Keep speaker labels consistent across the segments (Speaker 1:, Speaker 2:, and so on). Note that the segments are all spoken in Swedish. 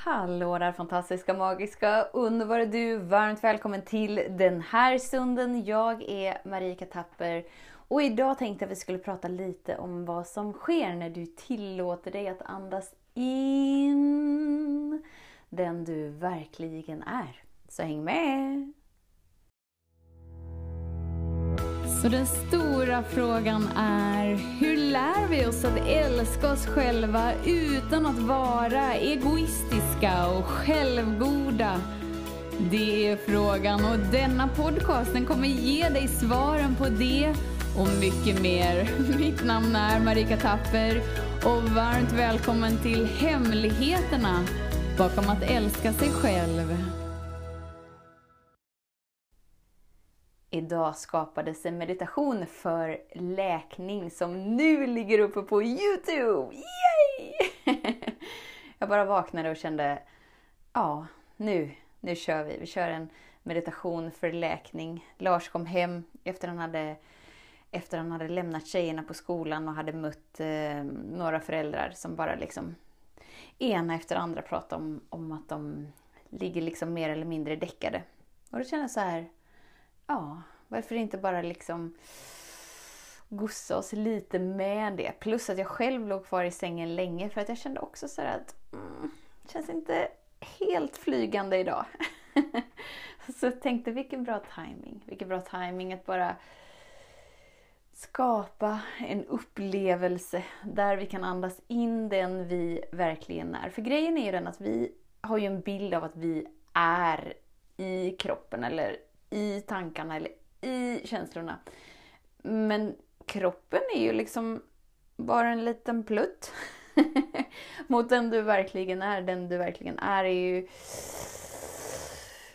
Speaker 1: Hallå där fantastiska, magiska, underbara du! Varmt välkommen till den här stunden. Jag är Marika Tapper och idag tänkte jag att vi skulle prata lite om vad som sker när du tillåter dig att andas in den du verkligen är. Så häng med! Så den stora frågan är, hur lär vi oss att älska oss själva utan att vara egoistiska och självgoda? Det är frågan och denna podcast den kommer ge dig svaren på det och mycket mer. Mitt namn är Marika Tapper och varmt välkommen till Hemligheterna bakom att älska sig själv. Idag skapades en meditation för läkning som nu ligger uppe på Youtube! Yay! Jag bara vaknade och kände, ja, nu, nu kör vi. Vi kör en meditation för läkning. Lars kom hem efter han hade, efter han hade lämnat tjejerna på skolan och hade mött eh, några föräldrar som bara liksom ena efter andra pratade om, om att de ligger liksom mer eller mindre däckade. Och då kände jag så här, ja, varför inte bara liksom gossa oss lite med det. Plus att jag själv låg kvar i sängen länge för att jag kände också så att mm, det känns inte helt flygande idag. så jag tänkte vilken bra timing. Vilken bra timing att bara skapa en upplevelse där vi kan andas in den vi verkligen är. För grejen är ju den att vi har ju en bild av att vi är i kroppen eller i tankarna eller i känslorna. Men kroppen är ju liksom bara en liten plutt mot den du verkligen är. Den du verkligen är är ju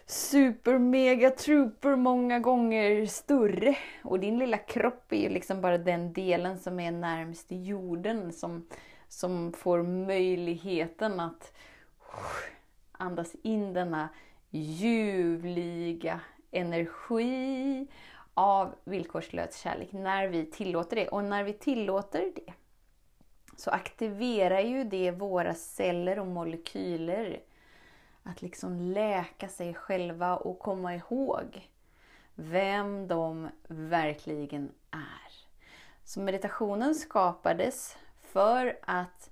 Speaker 1: super mega trooper många gånger större. Och din lilla kropp är ju liksom bara den delen som är närmst jorden som, som får möjligheten att andas in denna ljuvliga energi av villkorslös kärlek när vi tillåter det. Och när vi tillåter det så aktiverar ju det våra celler och molekyler att liksom läka sig själva och komma ihåg vem de verkligen är. Så meditationen skapades för att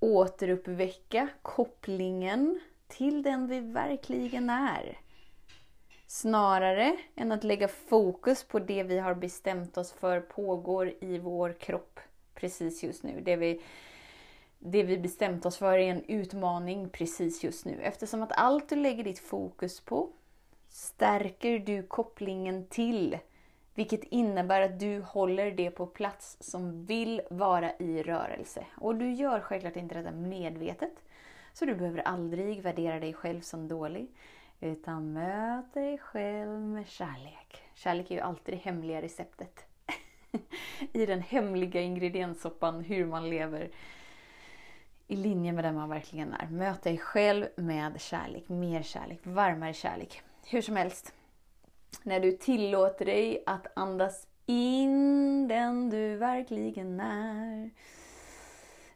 Speaker 1: återuppväcka kopplingen till den vi verkligen är. Snarare än att lägga fokus på det vi har bestämt oss för pågår i vår kropp precis just nu. Det vi, det vi bestämt oss för är en utmaning precis just nu. Eftersom att allt du lägger ditt fokus på stärker du kopplingen till vilket innebär att du håller det på plats som vill vara i rörelse. Och du gör självklart inte detta medvetet. Så du behöver aldrig värdera dig själv som dålig. Utan möt dig själv med kärlek. Kärlek är ju alltid det hemliga receptet. I den hemliga ingredienssoppan hur man lever i linje med den man verkligen är. Möt dig själv med kärlek, mer kärlek, varmare kärlek. Hur som helst. När du tillåter dig att andas in den du verkligen är.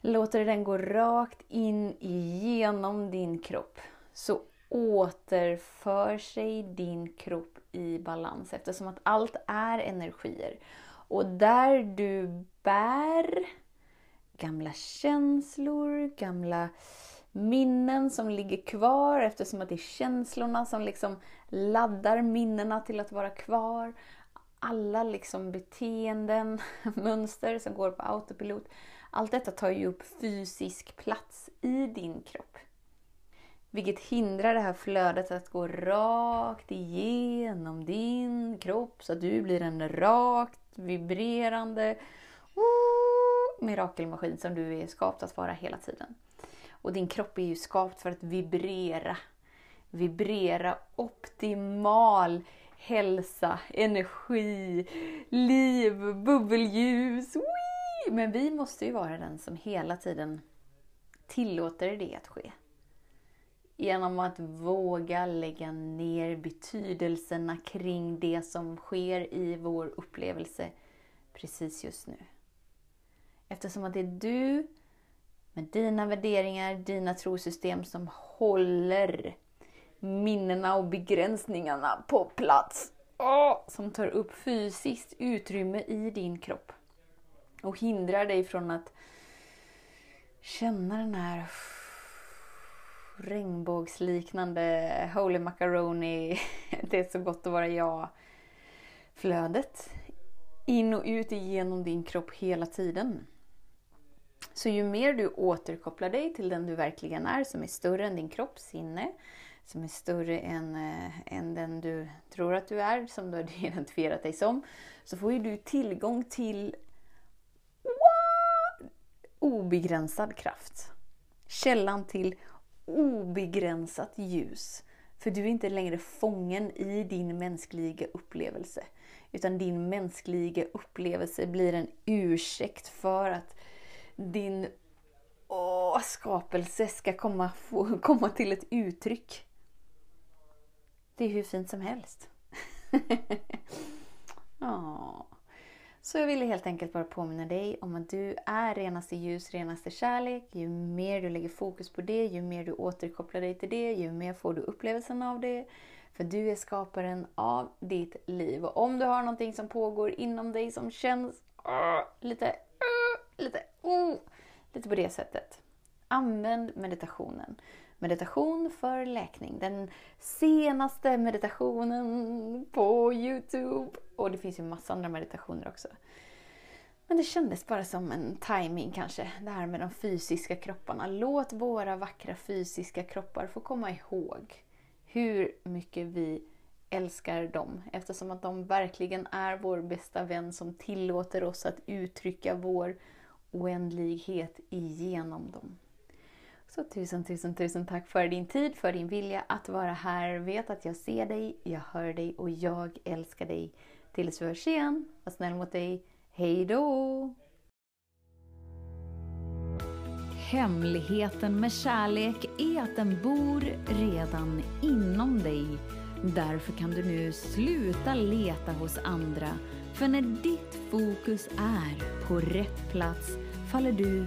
Speaker 1: Låter den gå rakt in igenom din kropp. Så återför sig din kropp i balans eftersom att allt är energier. Och där du bär gamla känslor, gamla minnen som ligger kvar eftersom att det är känslorna som liksom laddar minnena till att vara kvar. Alla liksom beteenden, mönster som går på autopilot. Allt detta tar ju upp fysisk plats i din kropp. Vilket hindrar det här flödet att gå rakt igenom din kropp så att du blir en rakt vibrerande mirakelmaskin som du är skapt att vara hela tiden. Och din kropp är ju skapt för att vibrera. Vibrera optimal hälsa, energi, liv, bubbelljus. Wee! Men vi måste ju vara den som hela tiden tillåter det att ske genom att våga lägga ner betydelserna kring det som sker i vår upplevelse precis just nu. Eftersom att det är du med dina värderingar, dina trosystem som håller minnena och begränsningarna på plats. Oh, som tar upp fysiskt utrymme i din kropp. Och hindrar dig från att känna den här regnbågsliknande Holy Macaroni, det är så gott att vara jag flödet in och ut genom din kropp hela tiden. Så ju mer du återkopplar dig till den du verkligen är, som är större än din kropp, sinne, som är större än, äh, än den du tror att du är, som du har identifierat dig som, så får ju du tillgång till wow, obegränsad kraft. Källan till obegränsat ljus. För du är inte längre fången i din mänskliga upplevelse. Utan din mänskliga upplevelse blir en ursäkt för att din åh, skapelse ska komma, få, komma till ett uttryck. Det är hur fint som helst. åh. Så jag ville helt enkelt bara påminna dig om att du är renaste ljus, renaste kärlek. Ju mer du lägger fokus på det, ju mer du återkopplar dig till det, ju mer får du upplevelsen av det. För du är skaparen av ditt liv. Och om du har någonting som pågår inom dig som känns uh, lite, uh, lite, uh, lite på det sättet. Använd meditationen. Meditation för läkning. Den senaste meditationen på Youtube. Och det finns ju massa andra meditationer också. Men det kändes bara som en timing kanske, det här med de fysiska kropparna. Låt våra vackra fysiska kroppar få komma ihåg hur mycket vi älskar dem. Eftersom att de verkligen är vår bästa vän som tillåter oss att uttrycka vår oändlighet igenom dem. Så tusen, tusen, tusen tack för din tid, för din vilja att vara här. Vet att jag ser dig, jag hör dig och jag älskar dig. Tills vi hörs igen, var snäll mot dig. Hej då!
Speaker 2: Hemligheten med kärlek är att den bor redan inom dig. Därför kan du nu sluta leta hos andra. För när ditt fokus är på rätt plats faller du